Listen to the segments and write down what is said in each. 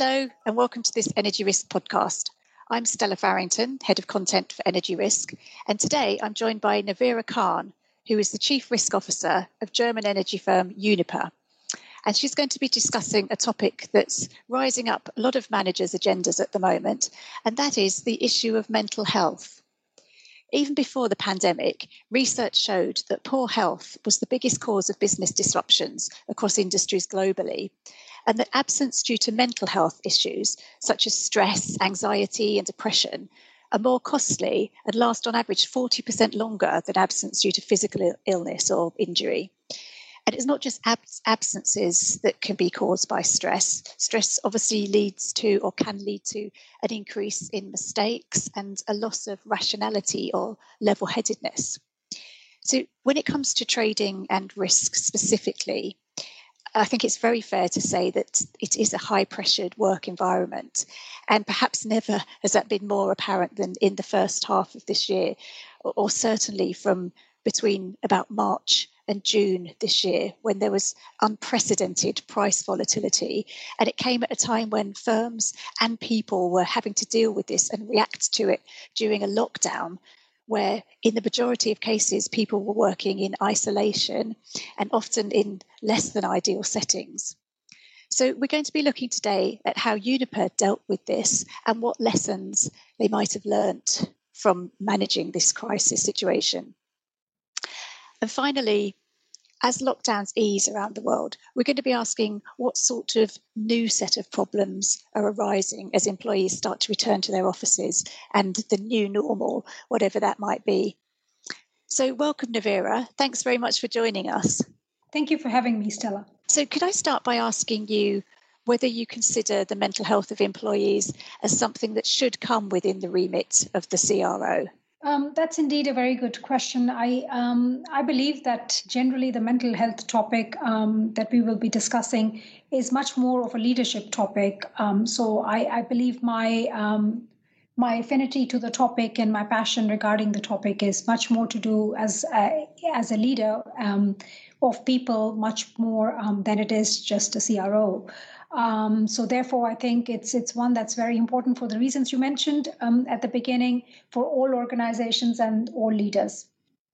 Hello, and welcome to this Energy Risk podcast. I'm Stella Farrington, Head of Content for Energy Risk, and today I'm joined by Navira Khan, who is the Chief Risk Officer of German energy firm Uniper. And she's going to be discussing a topic that's rising up a lot of managers' agendas at the moment, and that is the issue of mental health. Even before the pandemic, research showed that poor health was the biggest cause of business disruptions across industries globally, and that absence due to mental health issues such as stress, anxiety, and depression are more costly and last on average 40% longer than absence due to physical illness or injury. And it's not just ab- absences that can be caused by stress. Stress obviously leads to or can lead to an increase in mistakes and a loss of rationality or level headedness. So, when it comes to trading and risk specifically, I think it's very fair to say that it is a high pressured work environment. And perhaps never has that been more apparent than in the first half of this year, or, or certainly from between about March and June this year when there was unprecedented price volatility. And it came at a time when firms and people were having to deal with this and react to it during a lockdown where in the majority of cases people were working in isolation and often in less than ideal settings. So, we're going to be looking today at how Uniper dealt with this and what lessons they might have learnt from managing this crisis situation. And finally, as lockdowns ease around the world, we're going to be asking what sort of new set of problems are arising as employees start to return to their offices and the new normal, whatever that might be. So, welcome, Navira. Thanks very much for joining us. Thank you for having me, Stella. So, could I start by asking you whether you consider the mental health of employees as something that should come within the remit of the CRO? Um, that's indeed a very good question. I um, I believe that generally the mental health topic um, that we will be discussing is much more of a leadership topic. Um, so I, I believe my um, my affinity to the topic and my passion regarding the topic is much more to do as a, as a leader um, of people, much more than it is just a CRO. Um, so therefore, I think it's it's one that's very important for the reasons you mentioned um, at the beginning for all organizations and all leaders.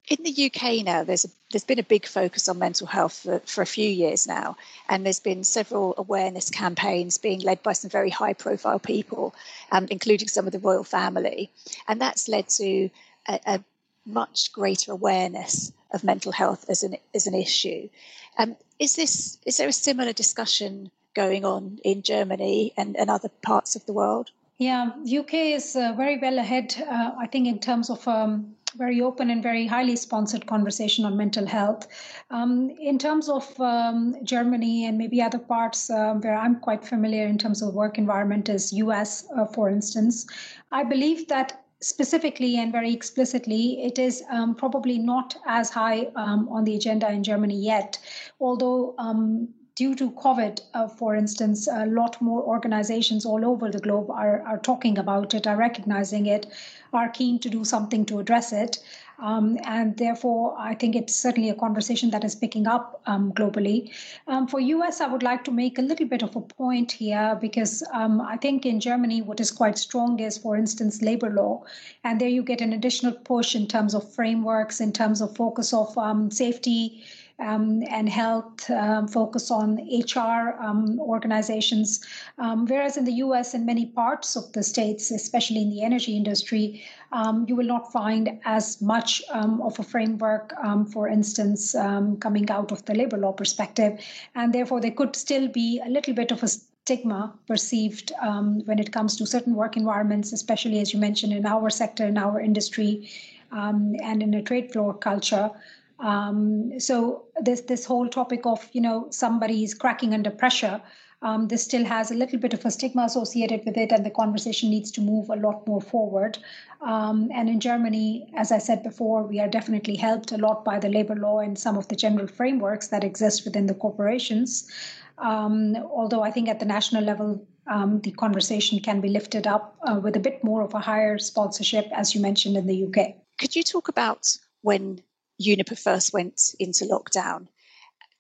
In the UK now, there's a, there's been a big focus on mental health for, for a few years now, and there's been several awareness campaigns being led by some very high-profile people, um, including some of the royal family, and that's led to a, a much greater awareness of mental health as an as an issue. Um, is this is there a similar discussion going on in Germany and, and other parts of the world? Yeah, UK is uh, very well ahead, uh, I think, in terms of um, very open and very highly sponsored conversation on mental health. Um, in terms of um, Germany and maybe other parts uh, where I'm quite familiar in terms of work environment is US, uh, for instance, I believe that specifically and very explicitly, it is um, probably not as high um, on the agenda in Germany yet, although um, due to COVID, uh, for instance, a lot more organizations all over the globe are, are talking about it, are recognizing it, are keen to do something to address it. Um, and therefore, I think it's certainly a conversation that is picking up um, globally. Um, for US, I would like to make a little bit of a point here because um, I think in Germany, what is quite strong is, for instance, labor law. And there you get an additional push in terms of frameworks, in terms of focus of um, safety um, and health um, focus on HR um, organizations. Um, whereas in the US and many parts of the states, especially in the energy industry, um, you will not find as much of a framework, for instance, coming out of the labor law perspective. And therefore, there could still be a little bit of a stigma perceived um, when it comes to certain work environments, especially as you mentioned in our sector, in our industry, um, and in a trade floor culture. Um, so this this whole topic of you know somebody is cracking under pressure, um, this still has a little bit of a stigma associated with it, and the conversation needs to move a lot more forward. Um, and in Germany, as I said before, we are definitely helped a lot by the labor law and some of the general frameworks that exist within the corporations. Um, although I think at the national level, um, the conversation can be lifted up uh, with a bit more of a higher sponsorship, as you mentioned in the UK. Could you talk about when Uniper first went into lockdown,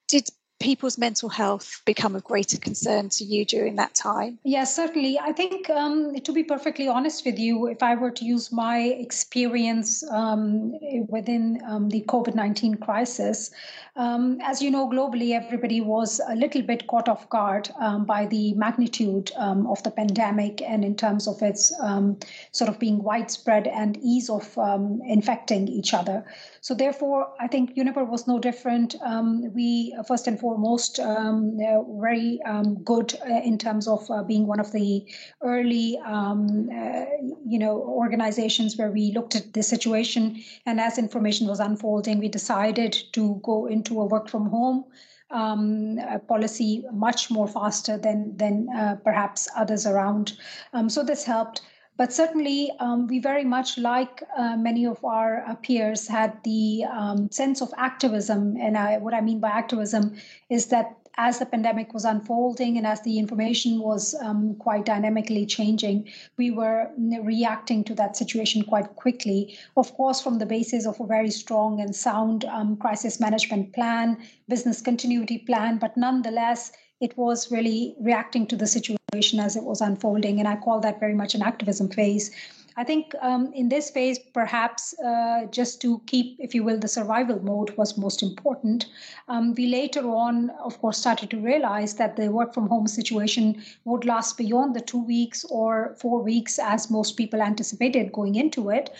did people's mental health become of greater concern to you during that time? Yes, certainly. I think, um, to be perfectly honest with you, if I were to use my experience um, within um, the COVID 19 crisis, um, as you know, globally, everybody was a little bit caught off guard um, by the magnitude um, of the pandemic and in terms of its sort of being widespread and ease of infecting each other. So, therefore, I think Uniper was no different. we, first and foremost, foremost um, very um, good uh, in terms of uh, being one of the early, um, uh, you know, organizations where we looked at the situation, and as information was unfolding, we decided to go into a work from home. Um, policy much more faster than than uh, perhaps others around. Um, so this helped. But certainly, um, we very much, like uh, many of our uh, peers, had the um, sense of activism. And I, what I mean by activism is that as the pandemic was unfolding and as the information was um, quite dynamically changing, we were reacting to that situation quite quickly. Of course, from the basis of a very strong and sound um, crisis management plan, business continuity plan, but nonetheless, it was really reacting to the situation as it was unfolding. And I call that very much an activism phase. I think um, in this phase, perhaps uh, just to keep, if you will, the survival mode was most important. Um, we later on, of course, started to realize that the work from home situation would last beyond the two weeks or four weeks, as most people anticipated going into it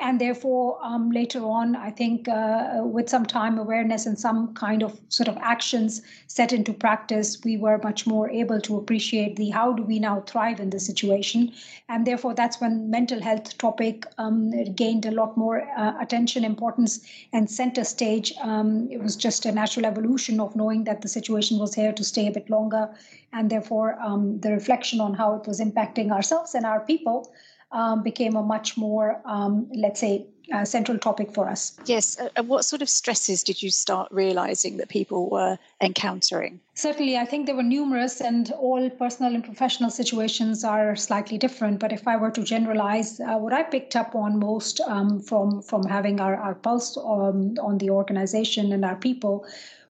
and therefore um, later on i think uh, with some time awareness and some kind of sort of actions set into practice we were much more able to appreciate the how do we now thrive in this situation? And therefore that's when mental health topic um, gained a lot more uh, attention importance and center stage. Um, it was just a natural evolution of knowing that the situation was here to stay a bit longer. And therefore um, the reflection on how it was impacting ourselves and our people um, became a much more, um, let's say, uh, central topic for us. Yes. Uh, and what sort of stresses did you start realizing that people were encountering? Certainly, I think there were numerous, and all personal and professional situations are slightly different. But if I were to generalize, uh, what I picked up on most um, from from having our, our pulse on, on the organization and our people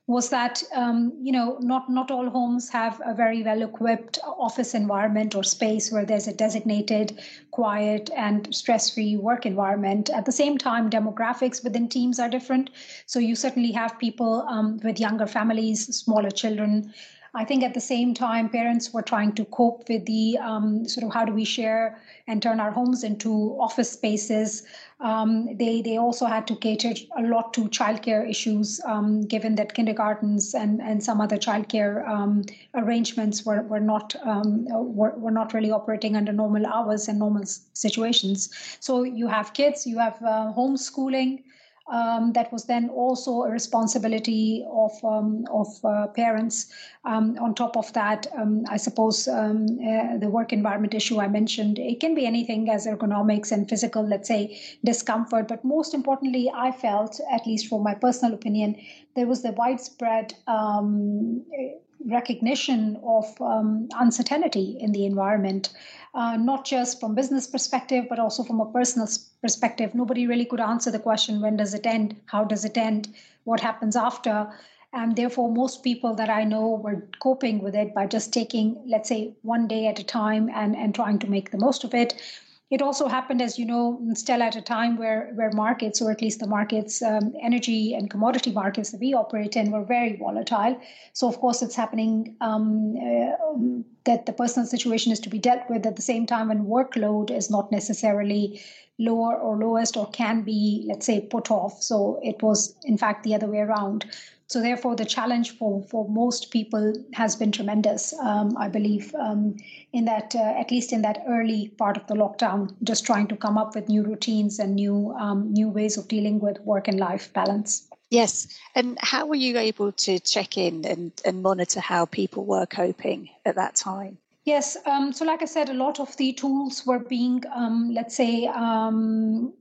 was that um, you know not not all homes have a very well equipped office environment or space where there's a designated quiet and stress free work environment. At the same time demographics within teams are different. So you certainly have people um, with younger families smaller children I think at the same time, parents were trying to cope with the um, sort of how do we share and turn our homes into office spaces. Um, they they also had to cater a lot to childcare issues, um, given that kindergartens and, and some other childcare um, arrangements were were not um, were, were not really operating under normal hours and normal situations. So you have kids, you have uh, homeschooling. Um, that was then also a responsibility of um, of uh, parents. Um, on top of that, um, I suppose um, uh, the work environment issue I mentioned it can be anything as ergonomics and physical, let's say, discomfort. But most importantly, I felt, at least for my personal opinion, there was the widespread um, recognition of um, uncertainty in the environment, uh, not just from business perspective, but also from a personal perspective. Nobody really could answer the question, when does it end? How does it end? What happens after? And therefore, most people that I know were coping with it by just taking, let's say, one day at a time and, and trying to make the most of it. It also happened, as you know, still at a time where, where markets, or at least the markets, um, energy and commodity markets that we operate in, were very volatile. So, of course, it's happening um, uh, that the personal situation is to be dealt with at the same time when workload is not necessarily lower or lowest or can be, let's say, put off. So, it was, in fact, the other way around. So therefore, the challenge for, for most people has been tremendous, um, I believe, um, in that, uh, at least in that early part of the lockdown, just trying to come up with new routines and new, um, new ways of dealing with work and life balance. Yes. And how were you able to check in and, and monitor how people were coping at that time? Yes. Um, so, like I said, a lot of the tools were being, um, let's say, um,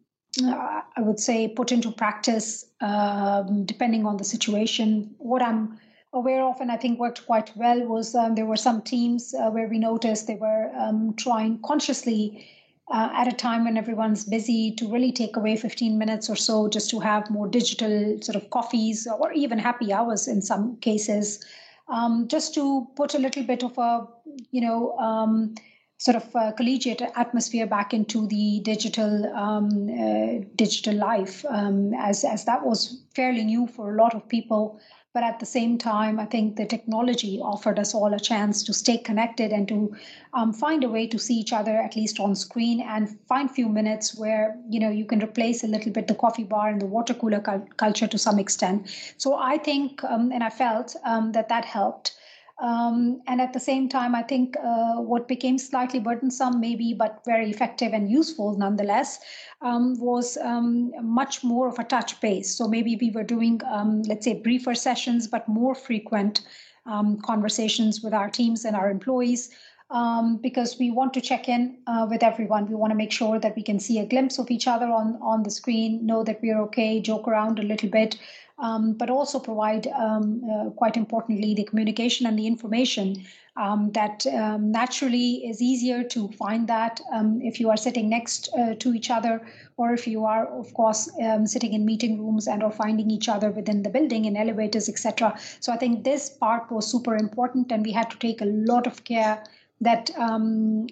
uh, I would say, put into practice um, depending on the situation. What I'm aware of and I think worked quite well was um, there were some teams uh, where we noticed they were um, trying consciously uh, at a time when everyone's busy to really take away 15 minutes or so just to have more digital sort of coffees or even happy hours in some cases um, just to put a little bit of a you know um, sort of collegiate atmosphere back into the digital um, uh, digital life um, as as that was fairly new for a lot of people but at the same time, I think the technology offered us all a chance to stay connected and to um, find a way to see each other at least on screen and find few minutes where you know you can replace a little bit the coffee bar and the water cooler culture to some extent. So I think um, and I felt um, that that helped. Um, and at the same time, I think uh, what became slightly burdensome, maybe, but very effective and useful nonetheless, um, was um, much more of a touch base. So maybe we were doing, um, let's say, briefer sessions, but more frequent um, conversations with our teams and our employees. Um, because we want to check in uh, with everyone. We want to make sure that we can see a glimpse of each other on, on the screen, know that we're okay, joke around a little bit, um, but also provide, um, uh, quite importantly, the communication and the information um, that um, naturally is easier to find that um, if you are sitting next uh, to each other or if you are of course um, sitting in meeting rooms and or finding each other within the building in elevators etc so i think this part was super important and we had to take a lot of care that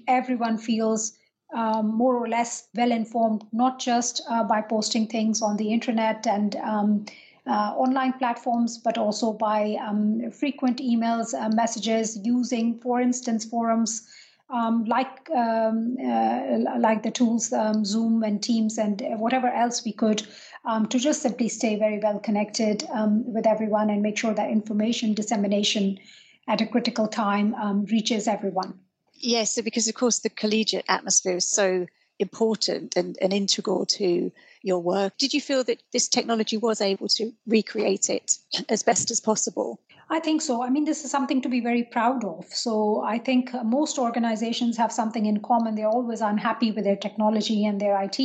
everyone feels um, more or less well informed, not just uh, by posting things on the internet and um, uh, online platforms, but also by um, frequent emails, uh, messages, using, for instance, forums um, like um, uh, like the tools um, Zoom and Teams and whatever else we could um, to just simply stay very well connected um, with everyone and make sure that information dissemination at a critical time reaches everyone. Yes, so because of course the collegiate atmosphere is so important and, and integral to your work. Did you feel that this technology was able to recreate it as best as possible? I think so. I mean, this is something to be very proud of. So I think most organizations have something in common. They're always unhappy with their technology and their IT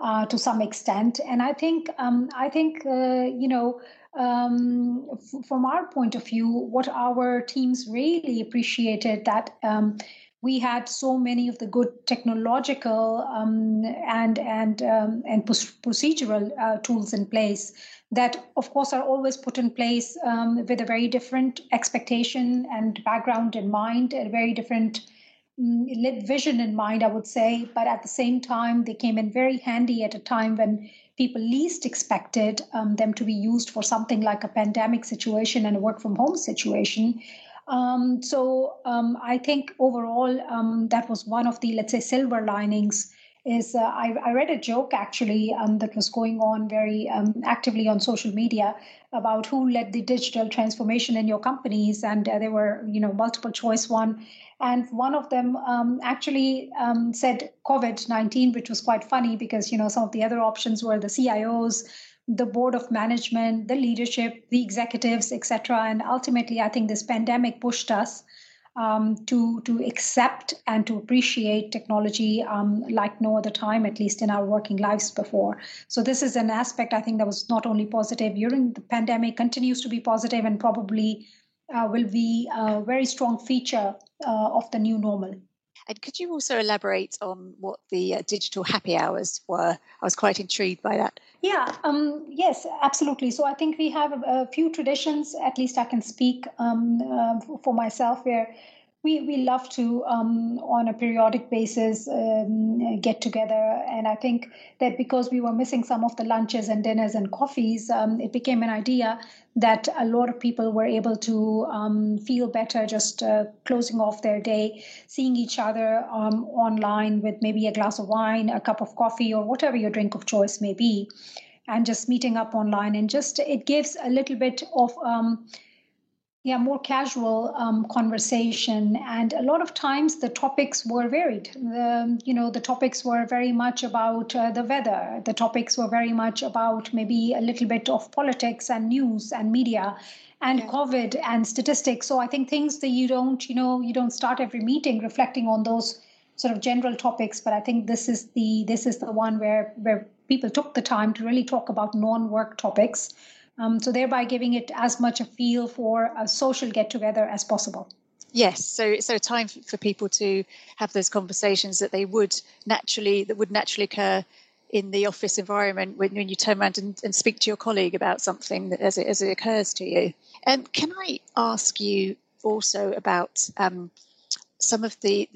uh, to some extent. And I think, um, I think, uh, you know, um, f- from our point of view, what our teams really appreciated that um, we had so many of the good technological um, and and um, and procedural uh, tools in place that of course are always put in place um, with a very different expectation and background in mind a very different um, vision in mind i would say. But at the same time they came in very handy at a time when people least expected um, them to be used for something like a pandemic situation and a work from home situation um, so um, I think overall um, that was one of the let's say silver linings. Is uh, I, I, read a joke actually um, that was going on very um, actively on social media about who led the digital transformation in your companies, and uh, there were you know multiple choice one, and one of them um, actually said COVID nineteen, which was quite funny because you know some of the other options were the CIOs the board of management, the leadership, the executives, etc. And ultimately, I think this pandemic pushed us um, to to accept and to appreciate technology um, like no other time, at least in our working lives before. So this is an aspect I think that was not only positive during the pandemic, continues to be positive, and probably uh, will be a very strong feature uh, of the new normal. And could you also elaborate on what the uh, digital happy hours were? I was quite intrigued by that. Yeah, um, yes, absolutely. So I think we have a, a few traditions, at least I can speak um, uh, for myself, where we, we love to, um, on a periodic basis, um, get together. And I think that because we were missing some of the lunches and dinners and coffees, um, it became an idea that a lot of people were able to um, feel better just uh, closing off their day, seeing each other um, online with maybe a glass of wine, a cup of coffee, or whatever your drink of choice may be, and just meeting up online. And just it gives a little bit of um, yeah, more casual um, conversation. And a lot of times the topics were varied. The, you know, the topics were very much about uh, the weather. The topics were very much about maybe a little bit of politics and news and media and yeah. COVID and statistics. So I think things that you don't, you know, you don't start every meeting reflecting on those sort of general topics. But I think this is the this is the one where where people took the time to really talk about non-work topics um, so thereby giving it as much a feel for a social get together as possible. Yes, so so time for people to have those conversations that they would naturally that would naturally occur in the office environment when, when you turn around and, and speak to your colleague about something that, as it as it occurs to you. Um, can I ask you also about um, some of the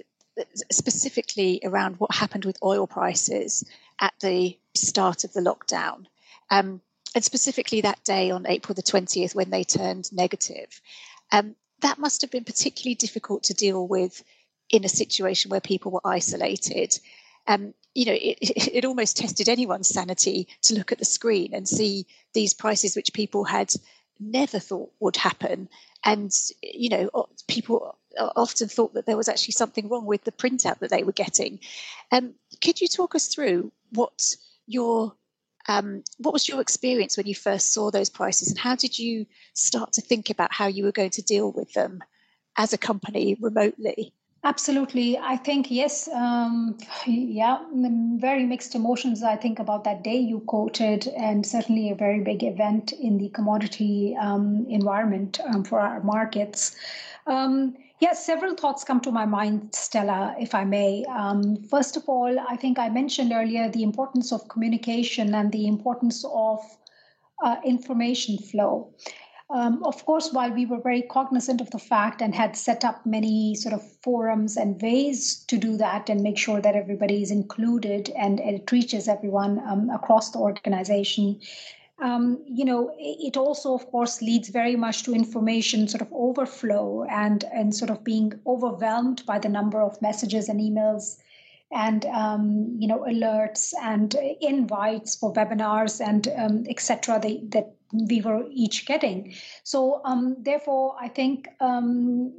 specifically around what happened with oil prices at the start of the lockdown? Um, and specifically that day on April the 20th when they turned negative. Um, that must have been particularly difficult to deal with in a situation where people were isolated. Um, you know, it, it, almost tested anyone's sanity to look at the screen and see these prices which people had never thought would happen. And, you know, people often thought that there was actually something wrong with the printout that they were getting. Um, could you talk us through what your um, what was your experience when you first saw those prices, and how did you start to think about how you were going to deal with them as a company remotely? Absolutely. I think, yes, um, yeah, very mixed emotions, I think, about that day you quoted, and certainly a very big event in the commodity um, environment um, for our markets. Um, Yes, several thoughts come to my mind, Stella, if I may. Um, first of all, I think I mentioned earlier the importance of communication and the importance of uh, information flow. Um, of course, while we were very cognizant of the fact and had set up many sort of forums and ways to do that and make sure that everybody is included and, it reaches everyone um, across the organization, um, you know, it also, of course, leads very much to information sort of overflow and and sort of being overwhelmed by the number of messages and emails and um, you know alerts and invites for webinars and um, etc. that we were each getting. So um, therefore, I think. Um,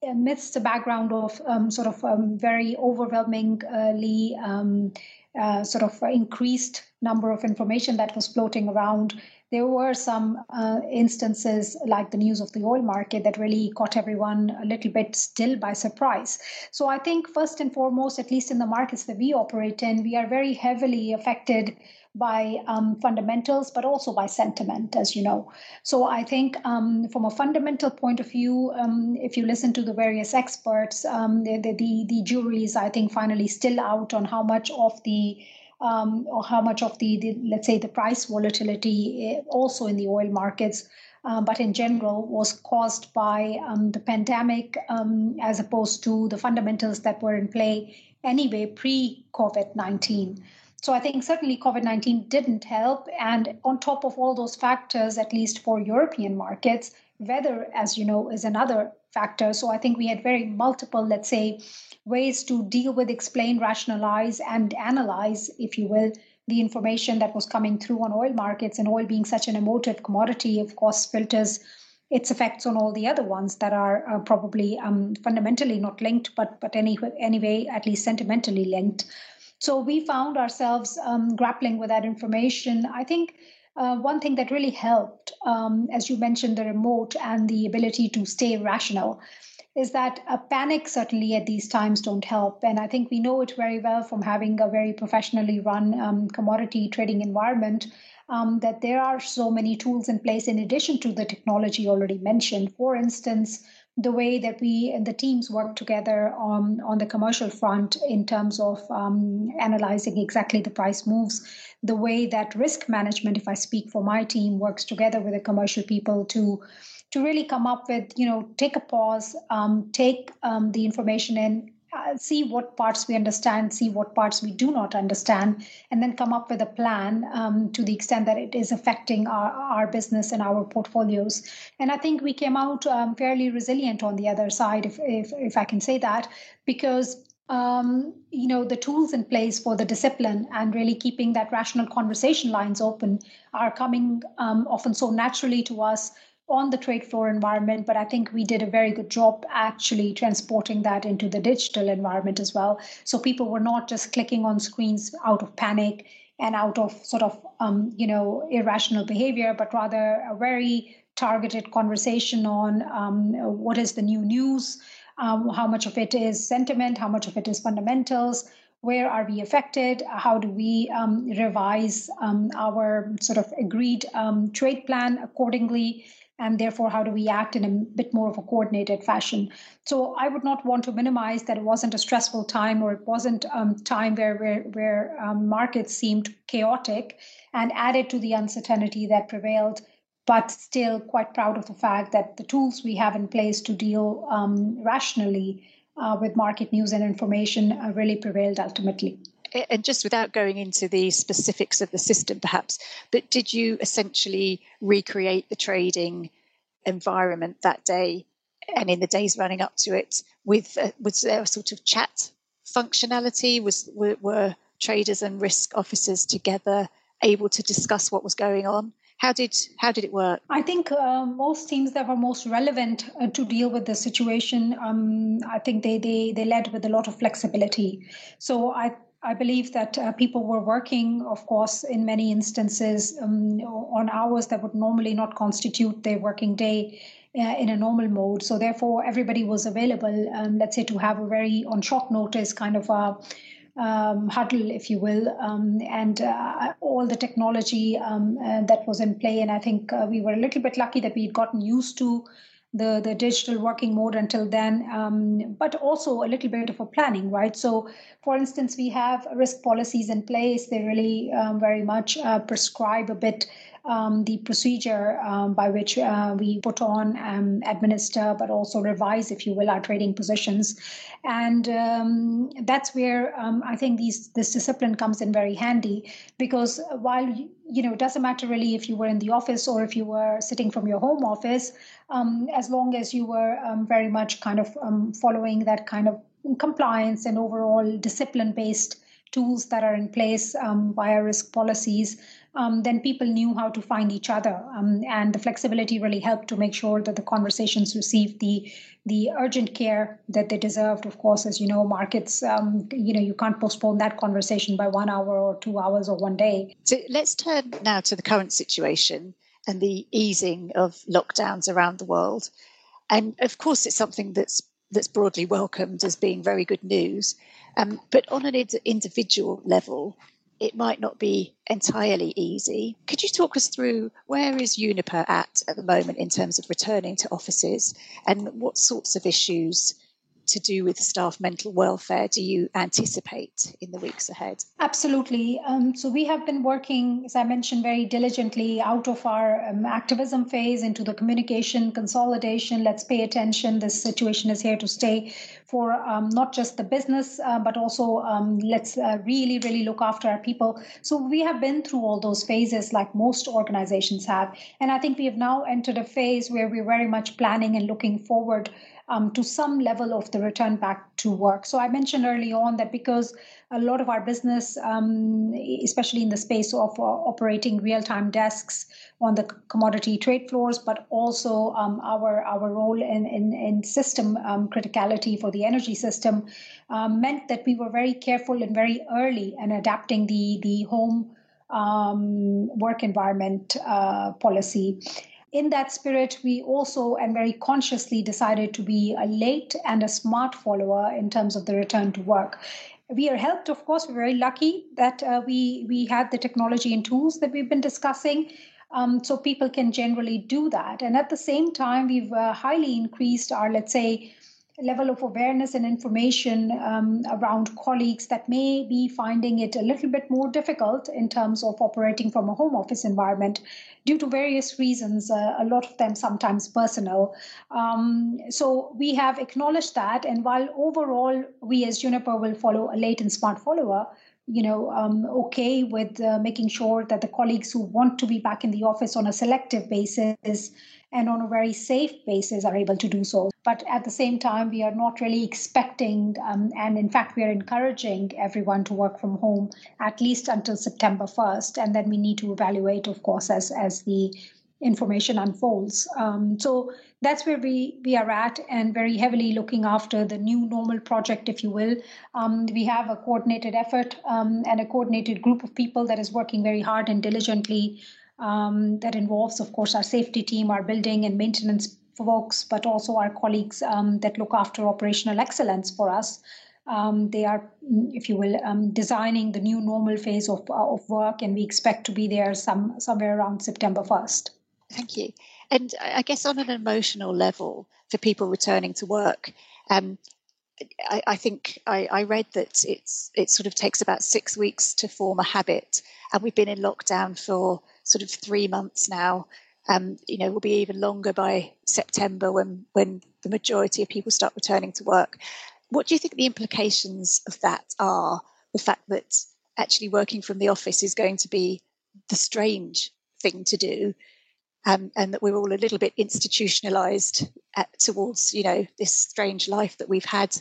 amidst the background of um, sort of very overwhelmingly uh, sort of increased number of information that was floating around. There were some uh, instances like the news of the oil market that really caught everyone a little bit still by surprise. So I think first and foremost, at least in the markets that we operate in, we are very heavily affected by um, fundamentals, but also by sentiment, as you know. So I think um, from a fundamental point of view, um, if you listen to the various experts, um, the, the, the, the jury is, I think, finally still out on how much of the um, or how much of the, the, let's say, the price volatility eh, also in the oil markets, uh, but in general was caused by um, the pandemic um, as opposed to the fundamentals that were in play anyway pre COVID 19. So I think certainly COVID 19 didn't help. And on top of all those factors, at least for European markets, weather, as you know, is another factor. So I think we had very multiple, let's say, ways to deal with, explain, rationalize, and analyze, if you will, the information that was coming through on oil markets and oil being such an emotive commodity, of course, filters its effects on all the other ones that are probably um, fundamentally not linked, but but any, anyway, at least sentimentally linked. So we found ourselves um, grappling with that information. I think uh, one thing that really helped, um, as you mentioned, the remote and the ability to stay rational, is that a panic certainly at these times don't help. And I think we know it very well from having a very professionally run um, commodity trading environment. Um, that there are so many tools in place in addition to the technology already mentioned. For instance, the way that we and the teams work together on, on the commercial front in terms of um, analyzing exactly the price moves, the way that risk management, if I speak for my team, works together with the commercial people to to really come up with, you know, take a pause, um, take um, the information in, uh, see what parts we understand, see what parts we do not understand, and then come up with a plan um, to the extent that it is affecting our, our business and our portfolios. And I think we came out um, fairly resilient on the other side, if, if, if I can say that, because um, you know the tools in place for the discipline and really keeping that rational conversation lines open are coming um, often so naturally to us on the trade floor environment, but I think we did a very good job actually transporting that into the digital environment as well. So people were not just clicking on screens out of panic and out of sort of um, you know irrational behavior, but rather a very targeted conversation on um, what is the new news, um, how much of it is sentiment, how much of it is fundamentals, where are we affected? How do we um, revise um, our sort of agreed um, trade plan accordingly and therefore how do we act in a bit more of a coordinated fashion. So i would not want to minimize that it wasn't a stressful time or it wasn't um, time where where, where um, markets seemed chaotic and added to the uncertainty that prevailed but still quite proud of the fact that the tools we have in place to deal um, rationally uh, with market news and information uh, really prevailed ultimately and just without going into the specifics of the system perhaps but did you essentially recreate the trading environment that day and in the days running up to it with uh, was there a sort of chat functionality was were, were traders and risk officers together able to discuss what was going on how did how did it work? I think uh, most teams that were most relevant uh, to deal with the situation, um, I think they, they they led with a lot of flexibility. So I I believe that uh, people were working, of course, in many instances um, on hours that would normally not constitute their working day uh, in a normal mode. So, therefore, everybody was available, um, let's say, to have a very on short notice kind of a um, huddle, if you will, um, and uh, all the technology um, uh, that was in play. And I think uh, we were a little bit lucky that we'd gotten used to the the digital working mode until then, um, but also a little bit of a planning, right? So, for instance, we have risk policies in place. They really um, very much uh, prescribe a bit um, the procedure um, by which uh, we put on, um, administer, but also revise, if you will, our trading positions. And um, that's where um, I think these this discipline comes in very handy because while you know it doesn't matter really if you were in the office or if you were sitting from your home office, um, as long as you were very much kind of following that kind of compliance and overall discipline based tools that are in place um, via risk policies, um, then people knew how to find each other. Um, and the flexibility really helped to make sure that the conversations received the the urgent care that they deserved. Of course, as you know, markets, um, you know, you can't postpone that conversation by one hour or two hours or one day. So let's turn now to the current situation and the easing of lockdowns around the world. And of course, it's something that's that's broadly welcomed as being very good news. Um, but on an individual level, it might not be entirely easy. Could you talk us through where is Uniper at at the moment in terms of returning to offices and what sorts of issues to do with staff mental welfare do you anticipate in the weeks ahead? Absolutely. Um, so, we have been working, as I mentioned, very diligently out of our um, activism phase into the communication consolidation. Let's pay attention. This situation is here to stay for um, not just the business, uh, but also um, let's uh, really, really look after our people. So, we have been through all those phases like most organizations have. And I think we have now entered a phase where we're very much planning and looking forward um, to some level of the return back to work. So I mentioned early on that because a lot of our business, um, especially in the space of uh, operating real-time desks on the commodity trade floors, but also um, our our role in in, in system um, criticality for the energy system, um, meant that we were very careful and very early in adapting the the home um, work environment uh, policy in that spirit, we also and very consciously decided to be a late and a smart follower in terms of the return to work. We are helped, of course, we're very lucky that uh, we, we had the technology and tools that we've been discussing. Um, so people can generally do that. And at the same time, we've uh, highly increased our, let's say, level of awareness and information um, around colleagues that may be finding it a little bit more difficult in terms of operating from a home office environment due to various reasons, uh, a lot of them sometimes personal. Um, so we have acknowledged that. And while overall we as Uniper will follow a late and smart follower, you know, um, okay with uh, making sure that the colleagues who want to be back in the office on a selective basis and on a very safe basis are able to do so. But at the same time, we are not really expecting, um, and in fact, we are encouraging everyone to work from home at least until September 1st. And then we need to evaluate, of course, as, as the information unfolds. Um, so that's where we, we are at and very heavily looking after the new normal project, if you will. Um, we have a coordinated effort um, and a coordinated group of people that is working very hard and diligently um, that involves, of course, our safety team, our building and maintenance folks, but also our colleagues um, that look after operational excellence for us. Um, they are, if you will, um, designing the new normal phase of, of work, and we expect to be there some somewhere around September 1st. Thank you. And I guess on an emotional level, for people returning to work, um, I, I, think I, I, read that it's it sort of takes about six weeks to form a habit, and we've been in lockdown for sort of three months now. Um, you know, will be even longer by September when when the majority of people start returning to work. What do you think the implications of that are? The fact that actually working from the office is going to be the strange thing to do, um, and that we're all a little bit institutionalized at, towards you know this strange life that we've had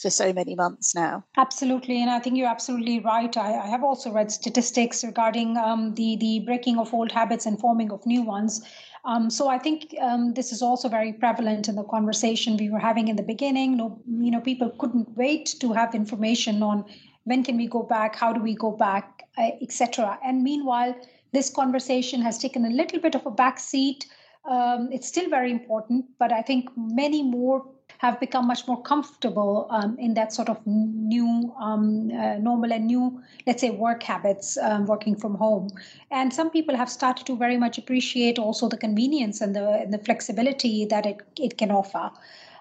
for so many months now. Absolutely, and I think you're absolutely right. I, I have also read statistics regarding um, the the breaking of old habits and forming of new ones. Um, so I think um, this is also very prevalent in the conversation we were having in the beginning. No, you know, people couldn't wait to have information on when can we go back, how do we go back, uh, etc. And meanwhile, this conversation has taken a little bit of a back seat. Um, it's still very important, but I think many more have become much more comfortable um, in that sort of new um, uh, normal and new, let's say, work habits, um, working from home. And some people have started to very much appreciate also the convenience and the, and the flexibility that it, it can offer.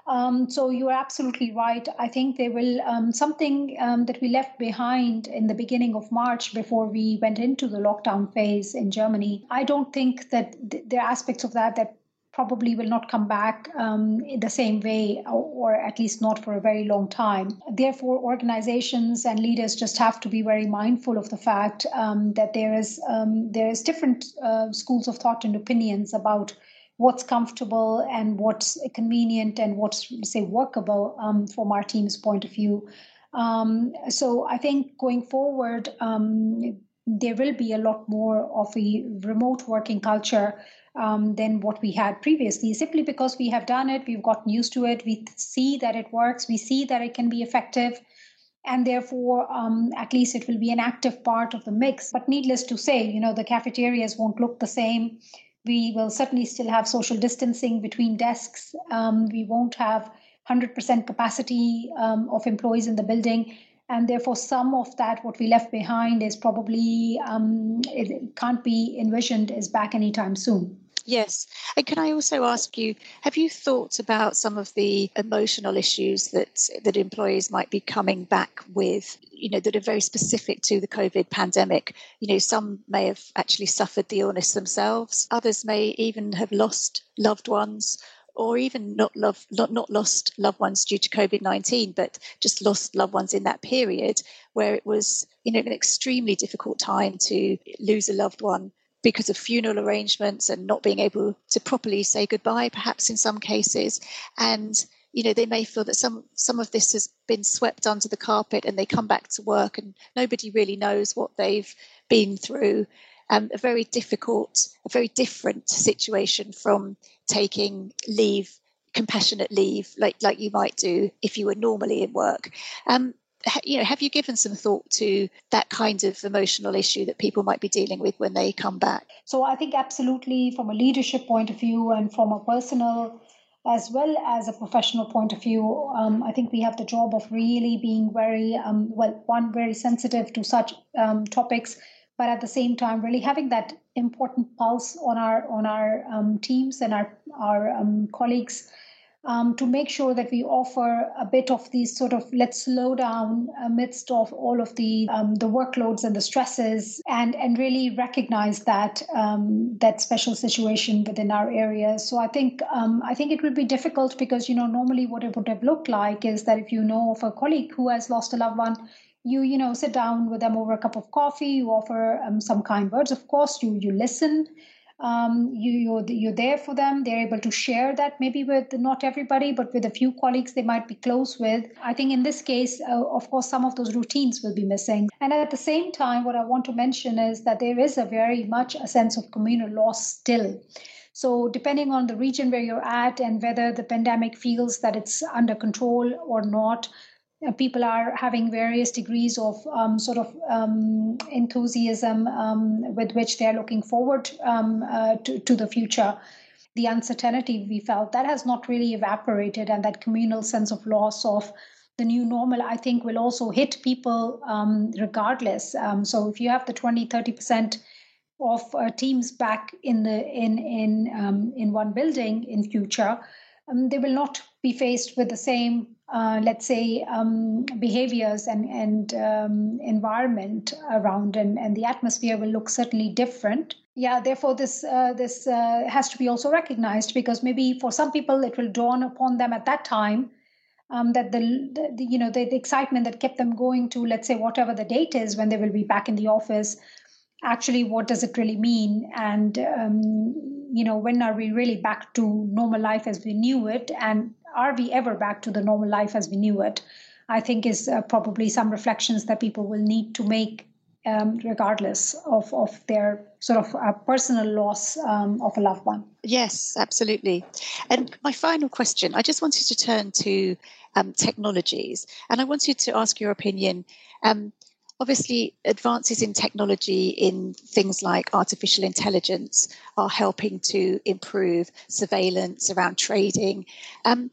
Um, so you are absolutely right. I think there will um, something um, that we left behind in the beginning of March before we went into the lockdown phase in Germany. I don't think that th- there are aspects of that that probably will not come back um, the same way, or, or, at least not for a very long time. Therefore, organizations and leaders just have to be very mindful of the fact um, that there is um, there is different uh, schools of thought and opinions about what's comfortable and what's convenient and what's say workable um, from our team's point of view. Um, so I think going forward um, there will be a lot more of a remote working culture um, than what we had previously, simply because we have done it, we've gotten used to it, we see that it works, we see that it can be effective, and therefore, um, at least it will be an active part of the mix. But needless to say, you know, the cafeterias won't look the same. We will certainly still have social distancing between desks. Um, we won't have 100% capacity um, of employees in the building and therefore some of that what we left behind is probably um, it can't be envisioned as back anytime soon Yes. And can I also ask you, have you thought about some of the emotional issues that that employees might be coming back with, you know, that are very specific to the COVID pandemic? You know, some may have actually suffered the illness themselves. Others may even have lost loved ones or even not love not, not lost loved ones due to covid-19 but just lost loved ones in that period where it was you know an extremely difficult time to lose a loved one because of funeral arrangements and not being able to properly say goodbye perhaps in some cases. And you know they may feel that some some of this has been swept under the carpet and they come back to work and nobody really knows what they've been through. Um, a very difficult, a very different situation from taking leave, compassionate leave, like like you might do if you were normally in work. Um, you know, have you given some thought to that kind of emotional issue that people might be dealing with when they come back? So I think absolutely, from a leadership point of view and from a personal as well as a professional point of view, um, I think we have the job of really being very, um, well, one, very sensitive to such um, topics but at the same time really having that important pulse on our on our um, teams and our our um, colleagues um, to make sure that we offer a bit of these sort of let's slow down amidst of all of the um, the workloads and the stresses and and really recognize that um, that special situation within our areas. So I think um, I think it would be difficult because you know normally what it would have looked like is that if you know of a colleague who has lost a loved one you you know sit down with them over a cup of coffee you offer um, some kind words. Of course you you listen. Um, you you're, you're there for them. They're able to share that maybe with not everybody but with a few colleagues they might be close with. I think in this case uh, of course some of those routines will be missing. And at the same time what i want to mention is that there is a very much a sense of communal loss still. So, depending on the region where you're at and whether the pandemic feels that it's under control or not, people are having various degrees of um, sort of um, enthusiasm um, with which they're looking forward um, uh, to, to the future. The uncertainty we felt that has not really evaporated, and that communal sense of loss of the new normal, I think, will also hit people um, regardless. Um, so if you have the 20, 30% of uh, teams back in the in in in one building in future, they will not be faced with the same, uh, let's say, um, behaviors and and um, environment around, and and the atmosphere will look certainly different. Yeah, therefore this uh, this uh, has to be also recognized because maybe for some people it will dawn upon them at that time um, that the, the, you know the, the, excitement that kept them going to let's say whatever the date is when they will be back in the office actually what does it really mean and um, you know when are we really back to normal life as we knew it and are we ever back to the normal life as we knew it i think is uh, probably some reflections that people will need to make um, regardless of, of their sort of uh, personal loss um, of a loved one. Yes, absolutely. And my final question I just wanted to turn to um, technologies, and I wanted to ask your opinion. Um, obviously, advances in technology in things like artificial intelligence are helping to improve surveillance around trading. Um,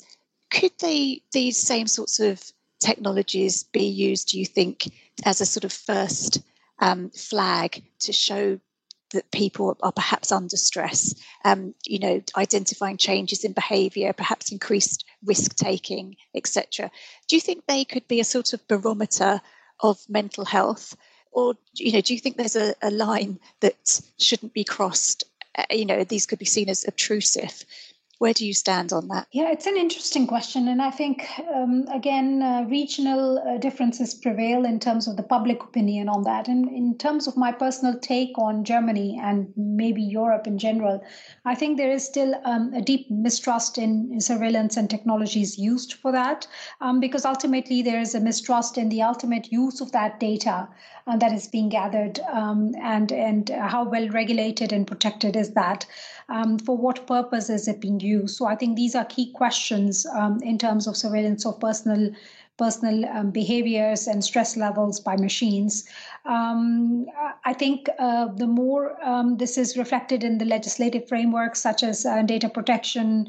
could they these same sorts of technologies be used, do you think, as a sort of first um, flag to show that people are perhaps under stress, um, you know, identifying changes in behaviour, perhaps increased risk taking, etc. Do you think they could be a sort of barometer of mental health? Or, you know, do you think there's a, a line that shouldn't be crossed? Uh, you know, these could be seen as obtrusive. Where do you stand on that? Yeah, it's an interesting question. And I think, um, again, uh, regional uh, differences prevail in terms of the public opinion on that. And in terms of my personal take on Germany and maybe Europe in general, I think there is still um, a deep mistrust in, in, surveillance and technologies used for that, um, because ultimately there is a mistrust in the ultimate use of that data uh, that is being gathered um, and, and how well regulated and protected is that. Um, for what purpose is it being? So I think these are key questions um, in terms of surveillance of personal personal um, behaviors and stress levels by machines. Um, I think uh, the more um, this is reflected in the legislative frameworks, such as uh, data protection,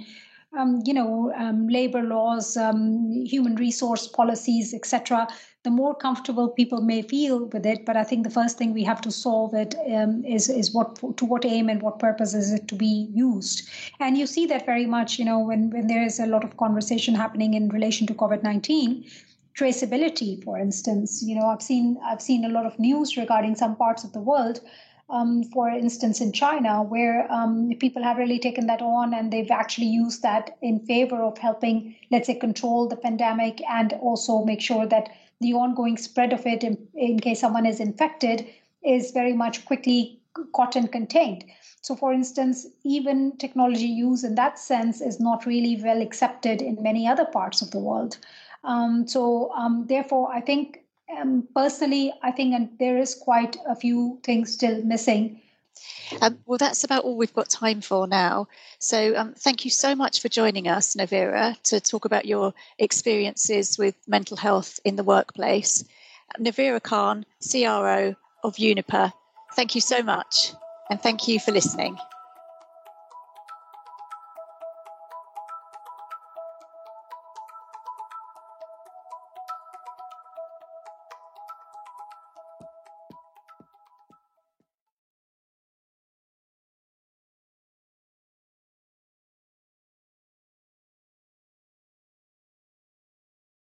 um, you know, um, labor laws, um, human resource policies, etc., the more comfortable people may feel with it. But I think the first thing we have to solve it um, is is what to what aim and what purpose is it to be used. And you see that very much, you know, when when there is a lot of conversation happening in relation to COVID nineteen traceability for instance you know i've seen i've seen a lot of news regarding some parts of the world um, for instance, in China, where um, people have really taken that on and they've actually used that in favor of helping, let's say, control the pandemic and also make sure that the ongoing spread of it, in, in case someone is infected, is very much quickly caught and contained. So, for instance, even technology use in that sense is not really well accepted in many other parts of the world. Um, so, um, therefore, I think um, personally, I think and there is quite a few things still missing. Um, well, that's about all we've got time for now. So, um, thank you so much for joining us, Navira, to talk about your experiences with mental health in the workplace. Navira Khan, CRO of Uniper, thank you so much, and thank you for listening.